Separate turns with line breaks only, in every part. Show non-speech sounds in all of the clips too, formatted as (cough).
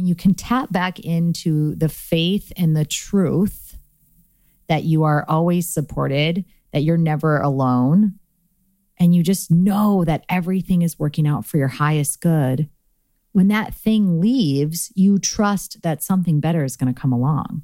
when you can tap back into the faith and the truth that you are always supported, that you're never alone, and you just know that everything is working out for your highest good, when that thing leaves, you trust that something better is going to come along.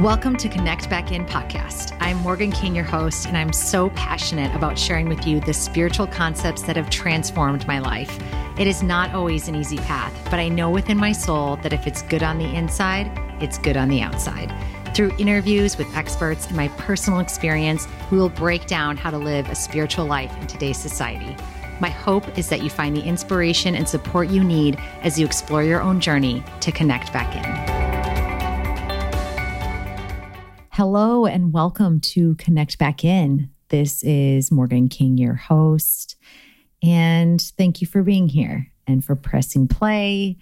Welcome to Connect Back In podcast. I'm Morgan King, your host, and I'm so passionate about sharing with you the spiritual concepts that have transformed my life. It is not always an easy path, but I know within my soul that if it's good on the inside, it's good on the outside. Through interviews with experts and my personal experience, we will break down how to live a spiritual life in today's society. My hope is that you find the inspiration and support you need as you explore your own journey to connect back in. Hello and welcome to Connect Back In. This is Morgan King, your host. And thank you for being here and for pressing play.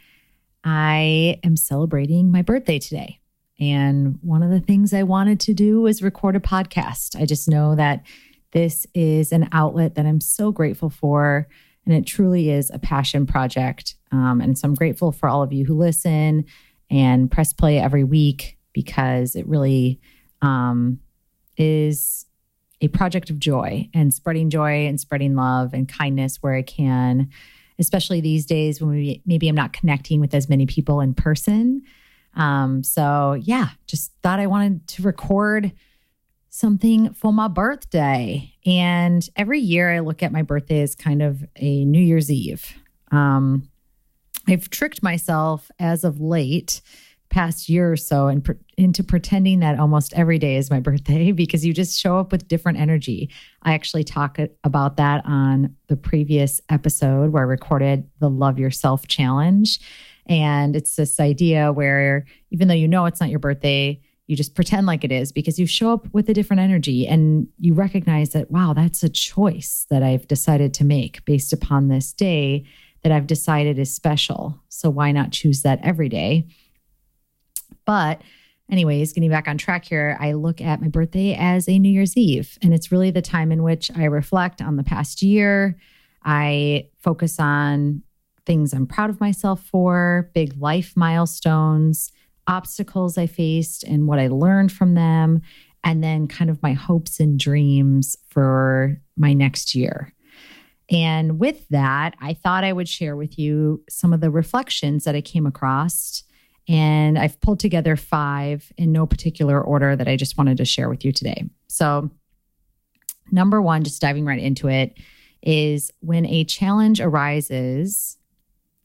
I am celebrating my birthday today. And one of the things I wanted to do was record a podcast. I just know that this is an outlet that I'm so grateful for. And it truly is a passion project. Um, and so I'm grateful for all of you who listen and press play every week because it really um, is a project of joy and spreading joy and spreading love and kindness where I can, especially these days when we, maybe I'm not connecting with as many people in person. Um, so, yeah, just thought I wanted to record something for my birthday. And every year I look at my birthday as kind of a New Year's Eve. Um, I've tricked myself as of late past year or so and pre- into pretending that almost every day is my (laughs) birthday because you just show up with different energy. I actually talk about that on the previous episode where I recorded the Love Yourself Challenge. And it's this idea where even though you know it's not your birthday, you just pretend like it is because you show up with a different energy and you recognize that, wow, that's a choice that I've decided to make based upon this day that I've decided is special. So why not choose that every day? But, anyways, getting back on track here, I look at my birthday as a New Year's Eve. And it's really the time in which I reflect on the past year. I focus on things I'm proud of myself for, big life milestones, obstacles I faced, and what I learned from them. And then kind of my hopes and dreams for my next year. And with that, I thought I would share with you some of the reflections that I came across and I've pulled together five in no particular order that I just wanted to share with you today. So, number one, just diving right into it, is when a challenge arises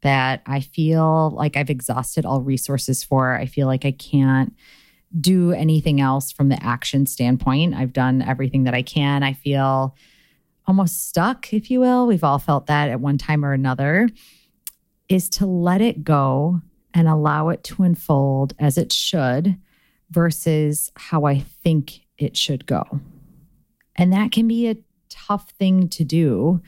that I feel like I've exhausted all resources for, I feel like I can't do anything else from the action standpoint. I've done everything that I can. I feel almost stuck, if you will. We've all felt that at one time or another, is to let it go and allow it to unfold as it should versus how I think it should go. And that can be a tough thing to do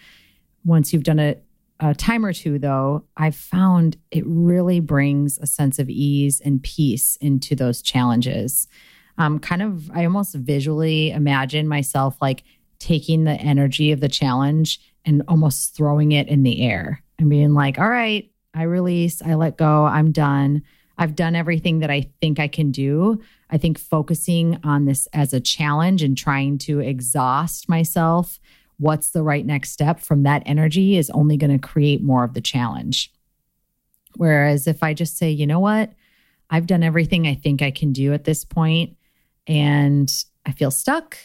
once you've done it a time or two, though. I've found it really brings a sense of ease and peace into those challenges. Um, kind of, I almost visually imagine myself like taking the energy of the challenge and almost throwing it in the air and being like, all right, I release, I let go, I'm done. I've done everything that I think I can do. I think focusing on this as a challenge and trying to exhaust myself, what's the right next step from that energy is only going to create more of the challenge. Whereas if I just say, you know what, I've done everything I think I can do at this point and I feel stuck,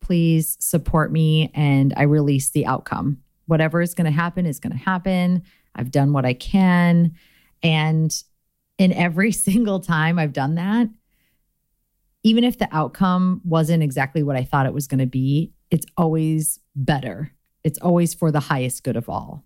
please support me and I release the outcome. Whatever is going to happen is going to happen. I've done what I can. And in every (laughs) single time I've done that, even if the outcome wasn't exactly what I thought it was going to be, it's always better. It's always for the highest good of all.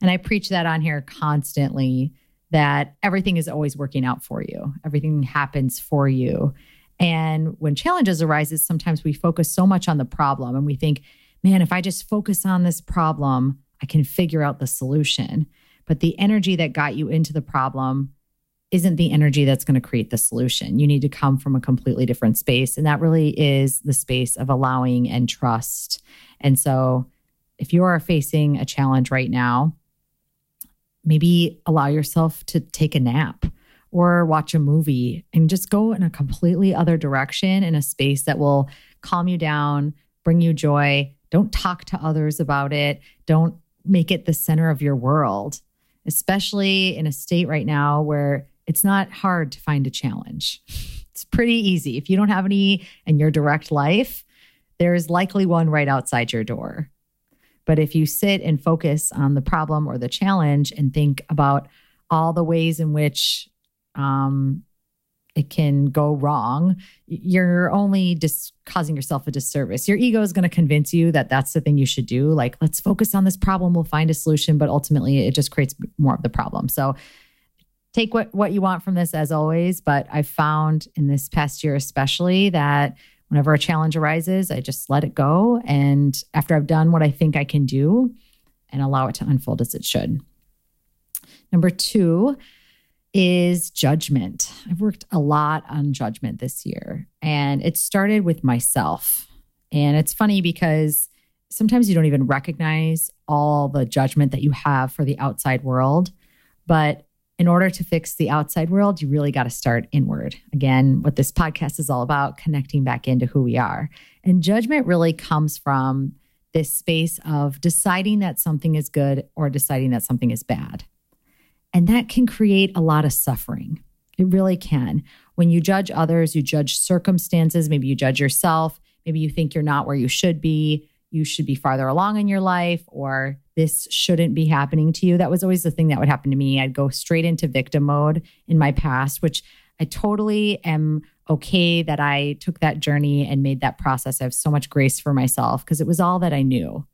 And I preach that on here constantly that everything is always working out for you, everything happens for you. And when challenges arises, sometimes we focus so much on the problem and we think, man, if I just focus on this problem, I can figure out the solution. But the energy that got you into the problem isn't the energy that's going to create the solution. You need to come from a completely different space. And that really is the space of allowing and trust. And so, if you are facing a challenge right now, maybe allow yourself to take a nap or watch a movie and just go in a completely other direction in a space that will calm you down, bring you joy. Don't talk to others about it. Don't make it the center of your world, especially in a state right now where it's not hard to find a challenge. It's pretty easy. If you don't have any in your direct life, there's likely one right outside your door. But if you sit and focus on the problem or the challenge and think about all the ways in which um, it can go wrong, you're only just causing yourself a disservice. Your ego is going to convince you that that's the thing you should do. Like, let's focus on this problem, we'll find a solution. But ultimately, it just creates more of the problem. So, take what, what you want from this as always. But I found in this past year, especially, that whenever a challenge arises, I just let it go. And after I've done what I think I can do and allow it to unfold as it should. Number two is judgment. I've worked a lot on judgment this year, and it started with myself. And it's funny because sometimes you don't even recognize all the judgment that you have for the outside world. But in order to fix the outside world, you really got to start inward. Again, what this podcast is all about, connecting back into who we are. And judgment really comes from this space of deciding that something is good or deciding that something is bad. And that can create a lot of suffering. It really can. When you judge others, you judge circumstances, maybe you judge yourself, maybe you think you're not where you should be, you should be farther along in your life, or this shouldn't be happening to you. That was always the thing that would happen to me. I'd go straight into victim mode in my past, which I totally am okay that I took that journey and made that process. I have so much grace for myself because it was all that I knew.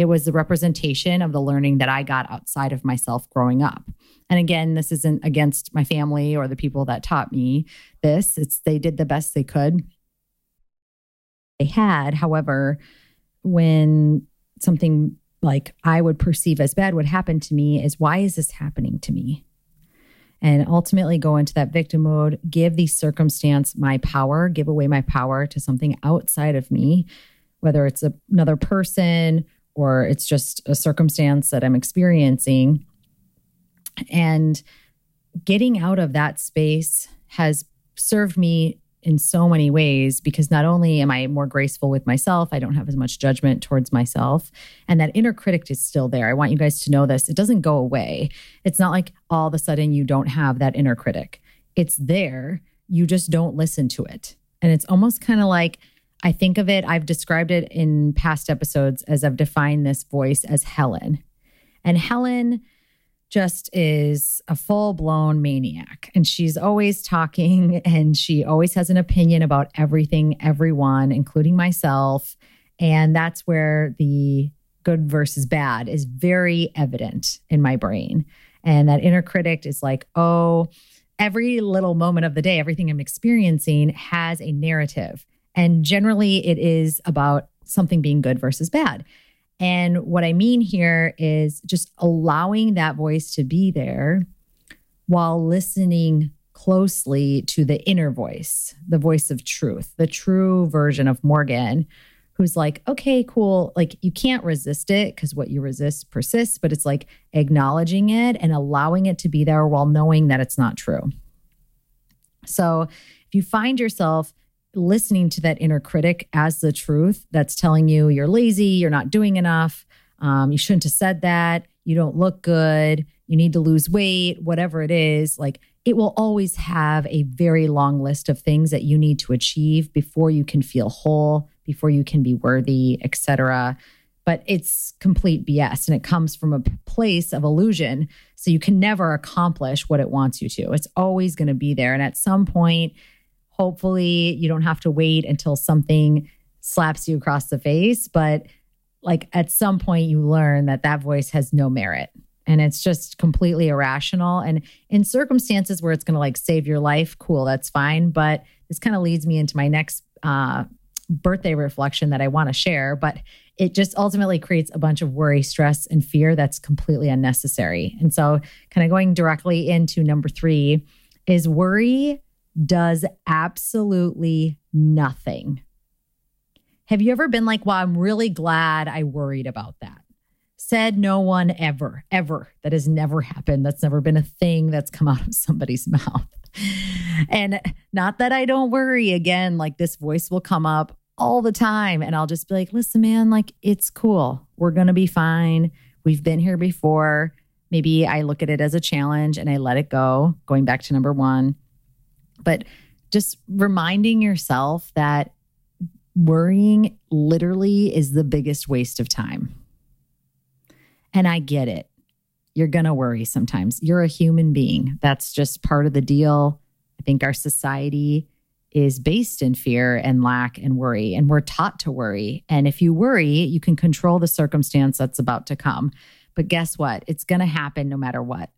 It was the representation of the learning that I got outside of myself growing up. And again, this isn't against my family or the people that taught me this. It's they did the best they could. They had, however, when something like I would perceive as bad would happen to me is why is this happening to me? And ultimately go into that victim mode, give the circumstance my power, give away my power to something outside of me, whether it's a, another person or it's just a circumstance that I'm experiencing. And getting out of that space has served me in so many ways because not only am I more graceful with myself, I don't have as much judgment towards myself. And that inner critic is still there. I want you guys to know this. It doesn't go away. It's not like all of a sudden you don't have that inner critic, it's there. You just don't listen to it. And it's almost kind of like, I think of it, I've described it in past episodes as I've defined this voice as Helen. And Helen just is a full blown maniac. And she's always talking (laughs) and she always has an opinion about everything, everyone, including myself. And that's where the good versus bad is very evident in my brain. And that inner critic is like, oh, every little moment of the day, everything I'm experiencing has a narrative. And generally, it is about something being good versus bad. And what I mean here is just allowing that voice to be there while listening closely to the inner voice, the voice of truth, the true version of Morgan, who's like, okay, cool. Like you can't resist it because what you resist persists, but it's like acknowledging it and allowing it to be there while knowing that it's not true. So if you find yourself listening to that inner critic as the truth that's telling you you're lazy, you're not doing enough, um, you shouldn't have said that, you don't look good, you need to lose weight, whatever it is, like it will always have a very long list of things that you need to achieve before you can feel whole, before you can be worthy, etc. But it's complete BS and it comes from a place of illusion. So you can never accomplish what it wants you to. It's always going to be there. And at some point, Hopefully, you don't have to wait until something slaps you across the face. But like at some point, you learn that that voice has no merit and it's just completely irrational. And in circumstances where it's going to like save your life, cool, that's fine. But this kind of leads me into my next uh, birthday reflection that I want to share. But it just ultimately creates a bunch of worry, stress, and fear that's completely unnecessary. And so, kind of going directly into number three is worry does absolutely nothing. Have you ever been like, well, I'm really glad I worried about that? Said no one ever, ever. That has never happened. That's never been a thing that's come out of (laughs) somebody's mouth. And not that I don't worry again, like this voice will come up all the time. And I'll just be like, listen, man, like it's cool. We're going to be fine. We've been here before. Maybe I look at it as a challenge and I let it go, going back to number one. But just reminding yourself that worrying literally is the biggest waste of time. And I get it. You're going to worry sometimes. You're a human being. That's just part of the deal. I think our society is based in fear and lack and worry, and we're taught to worry. And if you worry, you can control the circumstance that's about to come. But guess what? It's going to happen no matter what.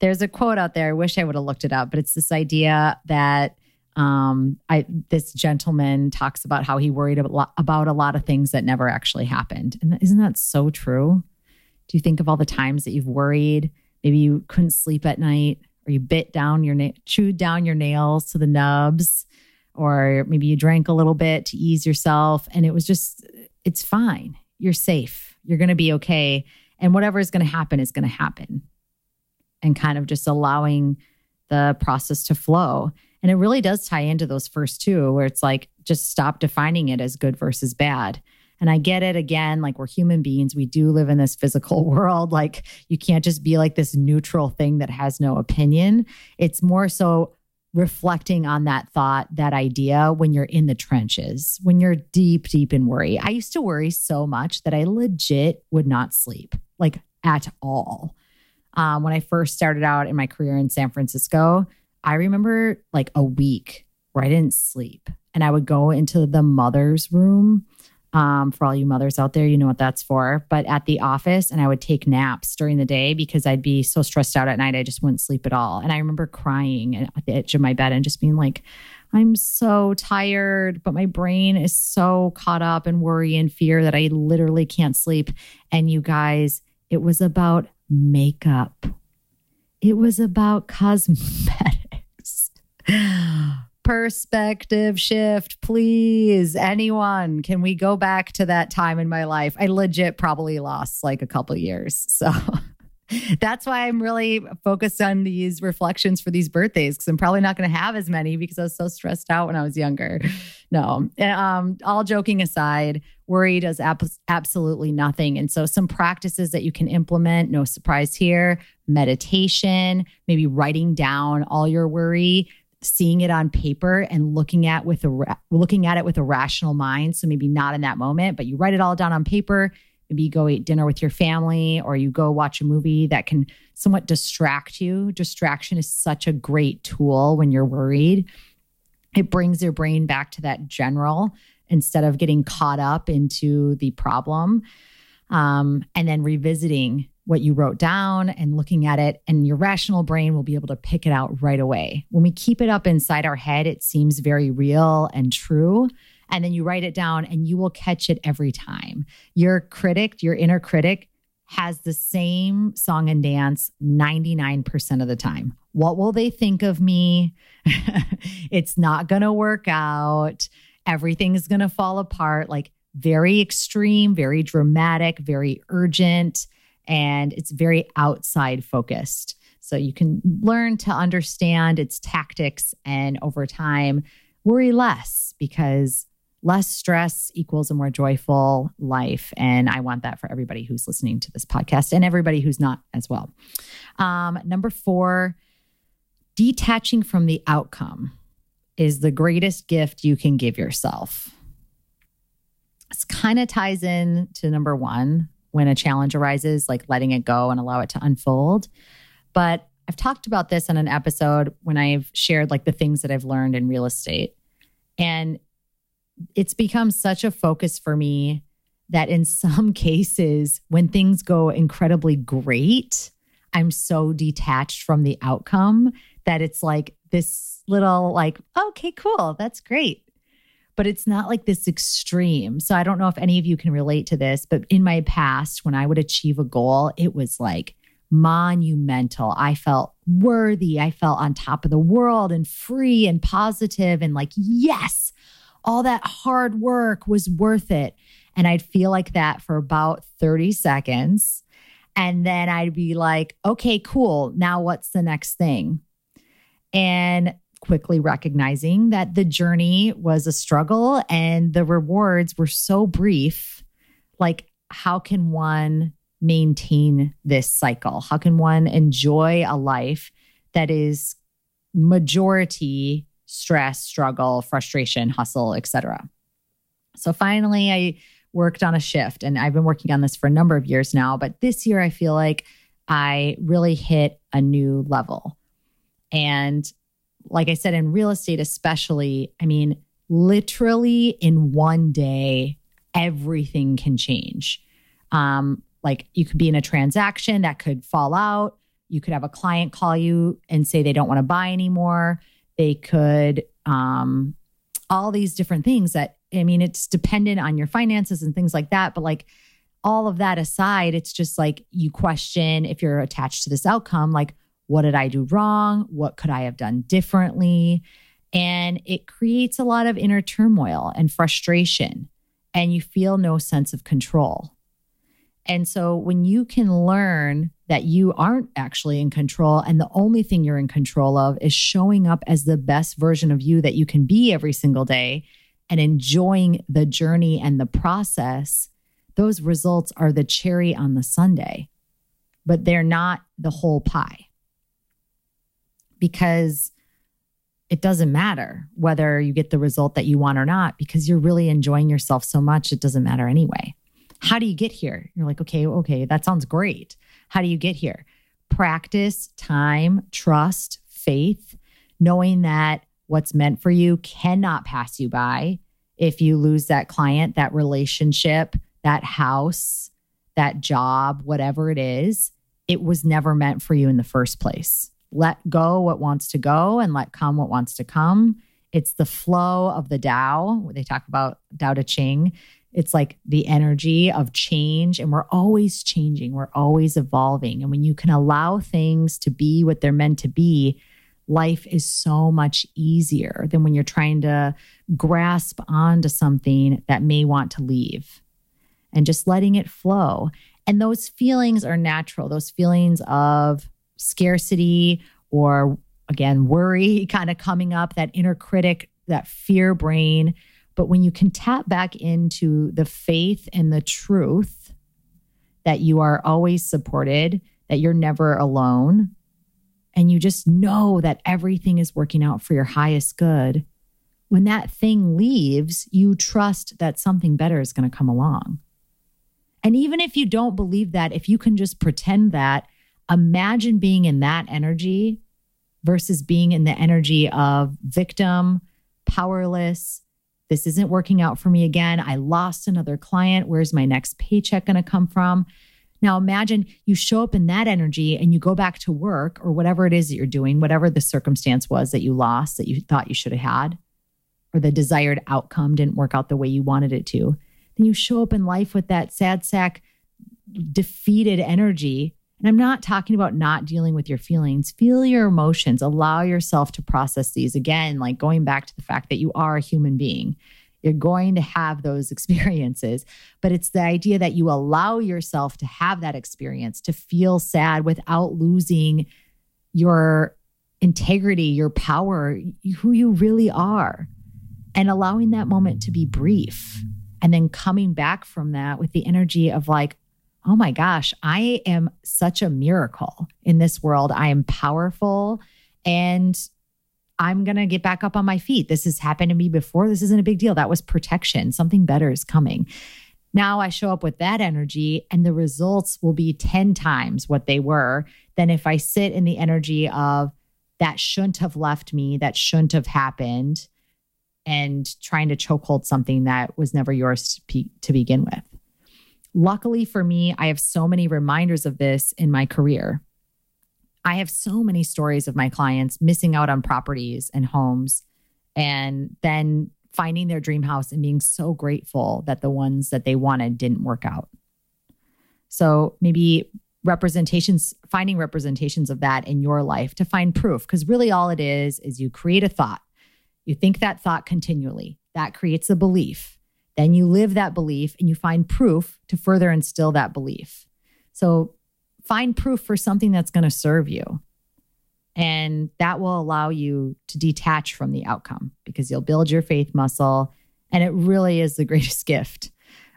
There's a quote out there. I wish I would have looked it up, but it's this idea that um, I this gentleman talks about how he worried about, about a lot of things that never actually happened. And isn't that so true? Do you think of all the times that you've worried? Maybe you couldn't sleep at night, or you bit down your na- chewed down your nails to the nubs, or maybe you drank a little bit to ease yourself, and it was just it's fine. You're safe. You're going to be okay, and whatever is going to happen is going to happen. And kind of just allowing the process to flow. And it really does tie into those first two, where it's like, just stop defining it as good versus bad. And I get it again, like we're human beings. We do live in this physical (laughs) world. Like you can't just be like this neutral thing that has no opinion. It's more so reflecting on that thought, that idea when you're in the trenches, when you're deep, deep in worry. I used to worry so much that I legit would not sleep, like at all. Um, when I first started out in my career in San Francisco, I remember like a week where I didn't sleep and I would go into the mother's room. Um, for all you mothers out there, you know what that's for. But at the office, and I would take naps during the day because I'd be so stressed out at night, I just wouldn't sleep at all. And I remember crying at the edge of my bed and just being like, I'm so tired, but my brain is so caught up in worry and fear that I literally can't sleep. And you guys, it was about makeup, it was about cosmetics. (gasps) Perspective shift, please. Anyone, can we go back to that time in my life? I legit probably lost like a couple years. So (laughs) that's why I'm really focused on these reflections for these birthdays because I'm probably not going to have as many because I was so stressed out when I was younger. No, um, all joking aside, worry does ab- absolutely nothing. And so, some practices that you can implement, no surprise here meditation, maybe writing down all your worry seeing it on paper and looking at with a looking at it with a rational mind so maybe not in that moment but you write it all down on paper maybe you go eat dinner with your family or you go watch a movie that can somewhat distract you distraction is such a great tool when you're worried it brings your brain back to that general instead of getting caught up into the problem um, and then revisiting what you wrote down and looking at it, and your rational brain will be able to pick it out right away. When we keep it up inside our head, it seems very real and true. And then you write it down and you will catch it every time. Your critic, your inner critic, has the same song and dance 99% of the time. What will they think of me? (laughs) it's not going to work out. Everything's going to fall apart. Like very extreme, very dramatic, very urgent and it's very outside focused. So you can learn to understand its tactics and over time worry less because less stress equals a more joyful life. And I want that for everybody who's listening to this podcast and everybody who's not as well. Um, number four, detaching from the outcome is the greatest gift you can give yourself. This kind of ties in to number one, when a challenge arises, like letting it go and allow it to unfold. But I've talked about this on an episode when I've shared like the things that I've learned in real estate. And it's become such a focus for me that in some (laughs) cases, when things go incredibly great, I'm so detached from the outcome that it's like this little, like, okay, cool, that's great but it's not like this extreme. So I don't know if any of you can relate to this, but in my past, when I would achieve a goal, it was like monumental. I felt worthy. I felt on top of the world and free and positive and like, yes, all that hard work was worth it. And I'd feel like that for about 30 seconds. And then I'd be like, okay, cool. Now what's the next thing? And quickly recognizing that the journey was a struggle and the rewards were so brief. Like, how can one maintain this cycle? How can one enjoy a life that is majority stress, struggle, frustration, hustle, etc. So finally I worked on a shift and I've been working on this for a number of years now, but this year I feel like I really hit a new level. And like I said in real estate especially, I mean literally in one day everything can change. Um like you could be in a transaction that could fall out. You could have a client call you and say they don't want to buy anymore. They could, um, all these different things that, I mean, it's dependent on your finances and things like that. But like all of that aside, it's just like you question if you're attached to this outcome, like, what did I do wrong? What could I have done differently? And it creates a lot of inner turmoil and frustration, and you feel no sense of control. And so when you can learn that you aren't actually in control and the only thing you're in control of is showing up as the best version of you that you can be every single day and enjoying the journey and the process, those results are the cherry on the sundae, but they're not the whole pie. Because it doesn't matter whether you get the result that you want or not, because you're really enjoying yourself so much, it doesn't matter anyway. How do you get here? You're like, okay, okay, that sounds great. How do you get here? Practice, time, trust, faith, knowing that what's meant for you cannot pass you by. If you lose that client, that relationship, that house, that job, whatever it is, it was never meant for you in the first place. Let go what wants to go and let come what wants to come. It's the flow of the Tao. They talk about Tao Te Ching. It's like the energy of change, and we're always changing, we're always evolving. And when you can allow things to be what they're meant to be, life is so much easier than when you're trying to grasp onto something that may want to leave and just letting it flow. And those feelings are natural, those feelings of scarcity or again, worry (laughs) kind of coming up, that inner critic, that fear brain but when you can tap back into the faith and the truth that you are always supported, that you're never alone, and you just know that everything is working out for your highest good, when that thing leaves, you trust that something better is going to come along. And even if you don't believe that, if you can just pretend that, imagine being in that energy versus being in the energy of victim, powerless, this isn't working out for me again. I lost another client. Where's my next paycheck going to come from? Now imagine you show up in that energy and you go back to work or whatever it is that you're doing, whatever the circumstance was that you lost that you thought you should have had, or the desired outcome didn't work out the way you wanted it to. Then you show up in life with that sad sack, defeated energy and I'm not talking about not dealing with your feelings. Feel your emotions, allow yourself to process these. Again, like going back to the fact that you are a human being. You're going to have those (laughs) experiences, but it's the idea that you allow yourself to have that experience, to feel sad without losing your integrity, your power, who you really are, and allowing that moment to be brief. And then coming back from that with the energy of like, oh my gosh, I am such a miracle in this world. I am powerful and I'm going to get back up on my feet. This has happened to me before. This isn't a big deal. That was protection. Something better is coming. Now I show up with that energy, and the results will be 10 times what they were than if I sit in the energy of that shouldn't have left me, that shouldn't have happened, and trying to chokehold something that was never yours to, to begin with. Luckily for me, I have so many reminders of this in my career. I have so many stories of my clients missing out on properties and homes and then finding their dream house and being so grateful that the ones that they wanted didn't work out. So maybe representations, finding representations of that in your life to find proof, because really all it is is you create a thought. You think that thought continually, that creates a belief Then you live that belief and you find proof to further instill that belief. So find proof for something that's going to serve you. And that will allow you to detach from the outcome because you'll build your faith muscle. And it really is the (laughs) greatest gift.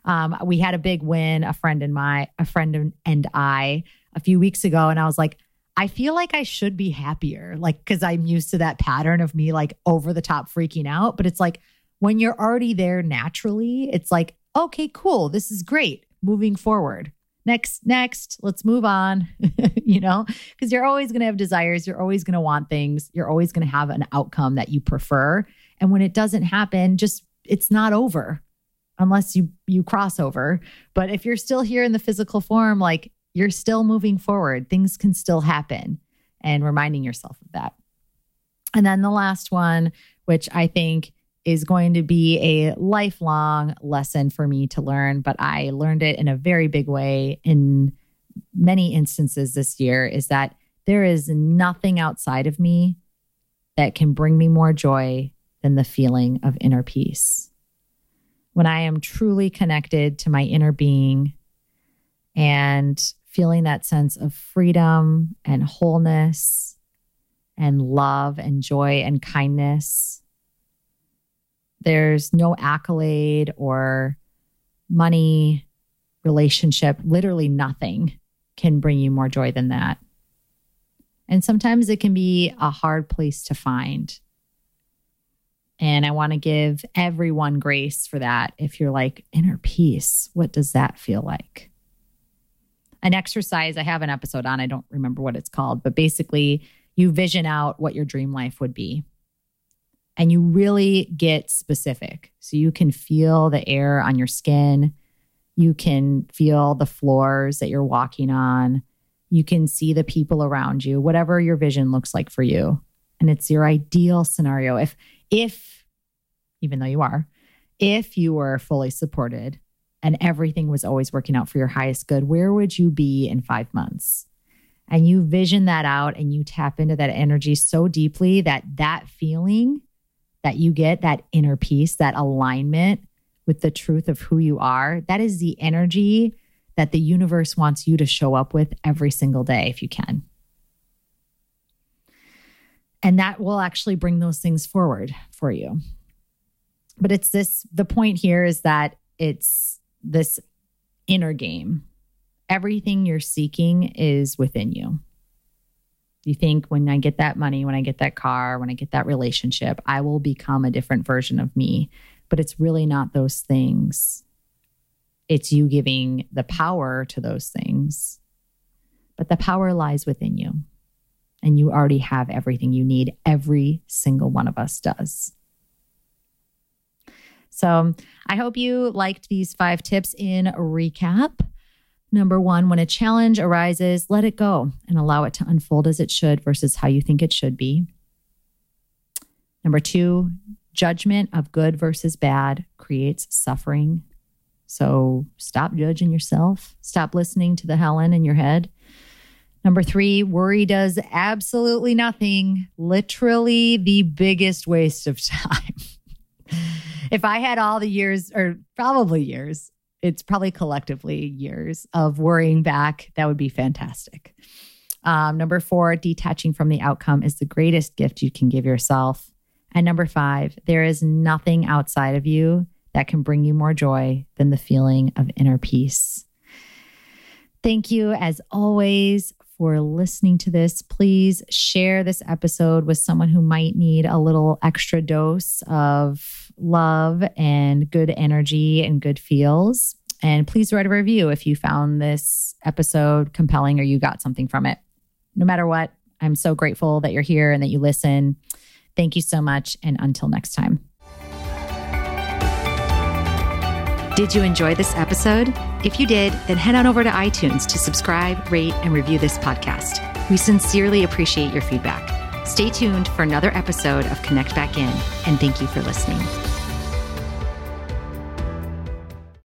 Um, we had a big win, a friend and my, a friend and I, a few weeks ago, and I was like, I feel like I should be happier, like because I'm used to that pattern of me like over the top freaking out. But it's like when you're already there naturally, it's like, okay, cool, this is great. Moving forward. Next, next, let's move on, (laughs) you know, because you're always going to have desires. You're always going to want things. You're always going to have an outcome that you prefer. And when it doesn't happen, just it's not over unless you you cross over. But if you're still here in the physical form, like you're still moving forward, things can still happen and reminding yourself of that. And then the last one, which I think is going to be a lifelong lesson for me to learn, but I learned it in a very big way in many instances this year is that there is nothing outside of me that can bring me more joy than the feeling of inner peace when I am truly connected to my inner being and feeling that sense of freedom and wholeness and love and joy and kindness. There's no accolade or money, relationship, literally nothing can bring you more joy than that. And sometimes it can be a hard place to find. And I want to give everyone grace for that. If you're like, inner peace, what does that feel like? An exercise, I have an episode on, I don't remember what it's called, but basically, you vision out what your dream life would be. And you really get specific. So you can feel the air on your skin. You can feel the floors that you're walking on. You can see the people around you, whatever your vision looks like for you. And it's your ideal scenario. If if, even though you are, if you were fully supported and everything was always working out for your highest good, where would you be in five months? And you vision that out and you tap into that energy so deeply that that feeling that you get, that inner peace, that alignment with the truth of who you are, that is the energy that the universe wants you to show up with every single day if you can. And that will actually bring those things forward for you. But it's this the point here is that it's this inner game. Everything you're seeking is within you. You think when I get that money, when I get that car, when I get that relationship, I will become a different version of me. But it's really not those things. It's you giving the power to those things. But the power lies within you and you already have everything you need. Every single one of us does. So I hope you liked these five tips in recap. Number one, when a challenge arises, let it go and allow it to unfold as it should versus how you think it should be. Number two, judgment of good versus bad creates suffering. So stop judging yourself. Stop listening to the Helen in your head Number three, worry does absolutely nothing. Literally the biggest waste of (laughs) time. if I had all the years, or probably years, it's probably collectively years of worrying back, that would be fantastic. Um, number four, detaching from the outcome is the greatest gift you can give yourself. And number five, there is nothing outside of you that can bring you more joy than the feeling of inner peace. Thank you, as always, for listening to this. Please share this episode with someone who might need a little extra dose of love and good energy and good feels. And please write a review if you found this episode compelling or you got something from it. No matter what, I'm so grateful that you're here and that you listen. Thank you so much. And until next time. Did you enjoy this episode? If you did, then head on over to iTunes to subscribe, rate, and review this podcast. We sincerely appreciate your feedback. Stay tuned for another episode of Connect Back In, and thank you for listening.